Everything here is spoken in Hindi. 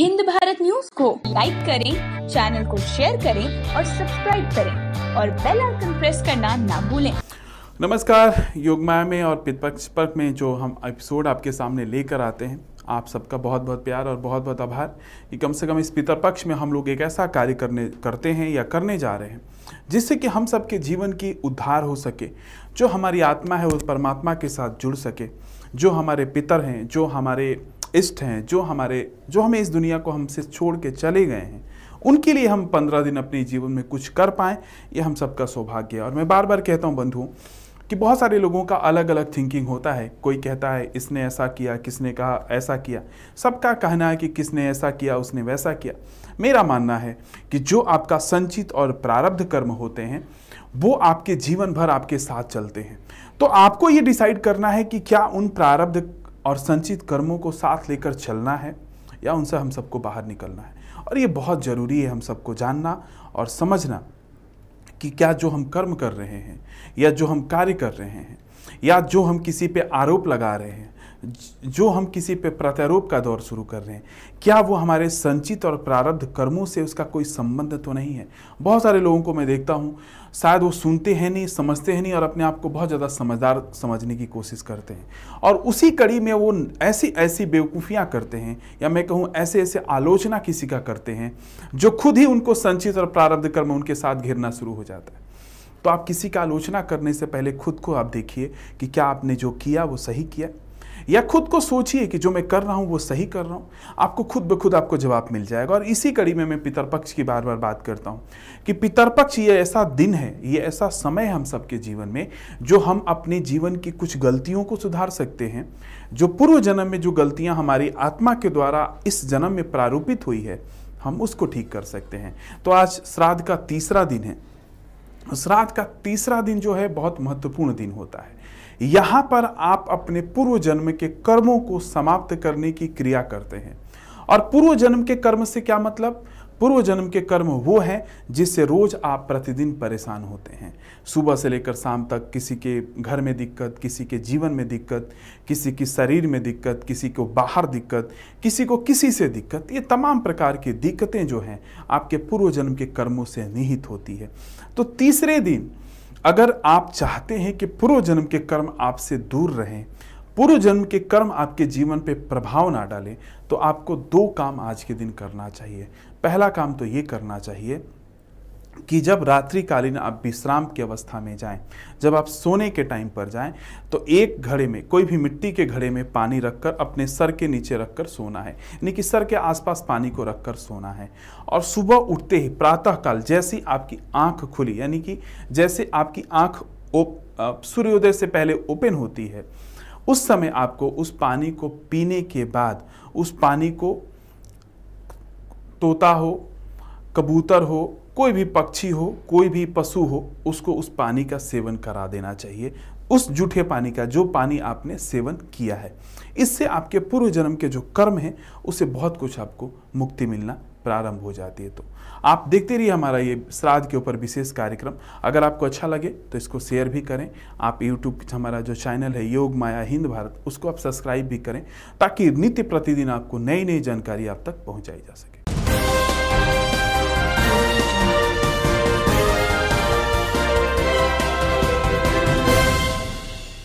हिंद भारत न्यूज़ को लाइक करें, चैनल को शेयर करें और सब्सक्राइब करें और बेल आइकन प्रेस करना ना भूलें। नमस्कार योगमाया में और पितपक्ष पर्क में जो हम एपिसोड आपके सामने लेकर आते हैं, आप सबका बहुत बहुत प्यार और बहुत बहुत आभार कि कम से कम इस पितरपक्ष में हम लोग एक ऐसा कार्य करने, करते हैं या करने जा रहे हैं, जिससे कि हम सबके जीवन की उद्धार हो सके, जो हमारी आत्मा है वो परमात्मा के साथ जुड़ सके, जो हमारे पितर हैं, जो हमारे इष्ट हैं, जो हमारे, जो हमें इस दुनिया को हमसे छोड़ के चले गए हैं, उनके लिए हम पंद्रह दिन अपने जीवन में कुछ कर पाएँ, ये हम सबका सौभाग्य है। और मैं बार बार कहता हूँ बंधुओं कि बहुत सारे लोगों का अलग अलग थिंकिंग होता है। कोई कहता है, इसने ऐसा किया, किसने कहा, ऐसा किया। सबका कहना है कि किसने ऐसा किया, उसने वैसा किया। मेरा मानना है कि जो आपका संचित और प्रारब्ध कर्म होते हैं, वो आपके जीवन भर आपके साथ चलते हैं। तो आपको ये डिसाइड करना है कि क्या उन प्रारब्ध और संचित कर्मों को साथ लेकर चलना है या उनसे हम सबको बाहर निकलना है। और ये बहुत ज़रूरी है हम सबको जानना और समझना कि क्या जो हम कर्म कर रहे हैं या जो हम कार्य कर रहे हैं या जो हम किसी पे आरोप लगा रहे हैं जो हम किसी पे प्रत्यारोप का दौर शुरू कर रहे हैं, क्या वो हमारे संचित और प्रारब्ध कर्मों से उसका कोई संबंध तो नहीं है? बहुत सारे लोगों को मैं देखता हूँ, शायद वो सुनते हैं नहीं, समझते हैं नहीं और अपने आप को बहुत ज़्यादा समझदार समझने की कोशिश करते हैं। और उसी कड़ी में वो ऐसी ऐसी बेवकूफ़ियाँ करते हैं, या मैं कहूँ ऐसे ऐसे आलोचना किसी का करते हैं, जो खुद ही उनको संचित और प्रारब्ध कर्म उनके साथ घिरना शुरू हो जाता है। तो आप किसी का आलोचना करने से पहले खुद को आप देखिए कि क्या आपने जो किया वो सही किया। या खुद को सोचिए कि जो मैं कर रहा हूँ, वो सही कर रहा हूँ। आपको खुद ब खुद आपको जवाब मिल जाएगा। और इसी कड़ी में मैं पितरपक्ष की बार बार बात करता हूँ कि पितरपक्ष ये ऐसा दिन है, ये ऐसा समय हम सबके जीवन में, जो हम अपने जीवन की कुछ गलतियों को सुधार सकते हैं, जो पूर्व जन्म में जो गलतियाँ हमारी आत्मा के द्वारा इस जन्म में प्रारूपित हुई है, हम उसको ठीक कर सकते हैं। तो आज श्राद्ध का तीसरा दिन है। श्राद्ध का तीसरा दिन जो है बहुत महत्वपूर्ण दिन होता है। यहाँ पर आप अपने पूर्व जन्म के कर्मों को समाप्त करने की क्रिया करते हैं। और पूर्व जन्म के कर्म से क्या मतलब? पूर्व जन्म के कर्म वो हैं जिससे रोज आप प्रतिदिन परेशान होते हैं। सुबह से लेकर शाम तक किसी के घर में दिक्कत, किसी के जीवन में दिक्कत, किसी की शरीर में दिक्कत, किसी को बाहर दिक्कत, किसी को किसी से दिक्कत, ये तमाम प्रकार की दिक्कतें जो हैं आपके पूर्व जन्म के कर्मों से निहित होती है। तो तीसरे दिन अगर आप चाहते हैं कि पूर्व जन्म के कर्म आपसे दूर रहें पूर्व जन्म के कर्म आपके जीवन पे प्रभाव ना डालें तो आपको दो काम आज के दिन करना चाहिए। पहला काम तो ये करना चाहिए कि जब रात्रिकालीन आप विश्राम की अवस्था में जाएँ, जब आप सोने के टाइम पर जाएँ तो एक घड़े में, कोई भी मिट्टी के घड़े में पानी रखकर अपने सर के नीचे रखकर सोना है, यानी कि सर के आसपास पानी को रखकर सोना है। और सुबह उठते ही प्रातःकाल जैसी आपकी आँख खुली, यानी कि जैसे आपकी आँख सूर्योदय से पहले ओपन होती है उस समय आपको उस पानी को पीने के बाद, उस पानी को तोता हो, कबूतर हो, कोई भी पक्षी हो, कोई भी पशु हो, उसको उस पानी का सेवन करा देना चाहिए। उस जूठे पानी का जो पानी आपने सेवन किया है। इससे आपके पूर्व जन्म के जो कर्म हैं, उससे बहुत कुछ आपको मुक्ति मिलना प्रारंभ हो जाती है तो। आप देखते रहिए हमारा ये श्राद्ध के ऊपर विशेष कार्यक्रम। अगर आपको अच्छा लगे तो इसको शेयर भी करें। आप यूट्यूब हमारा जो चैनल है, योग माया हिंद भारत, उसको आप सब्सक्राइब भी करें ताकि नित्य प्रतिदिन आपको नई नई जानकारी आप तक पहुँचाई जा सके।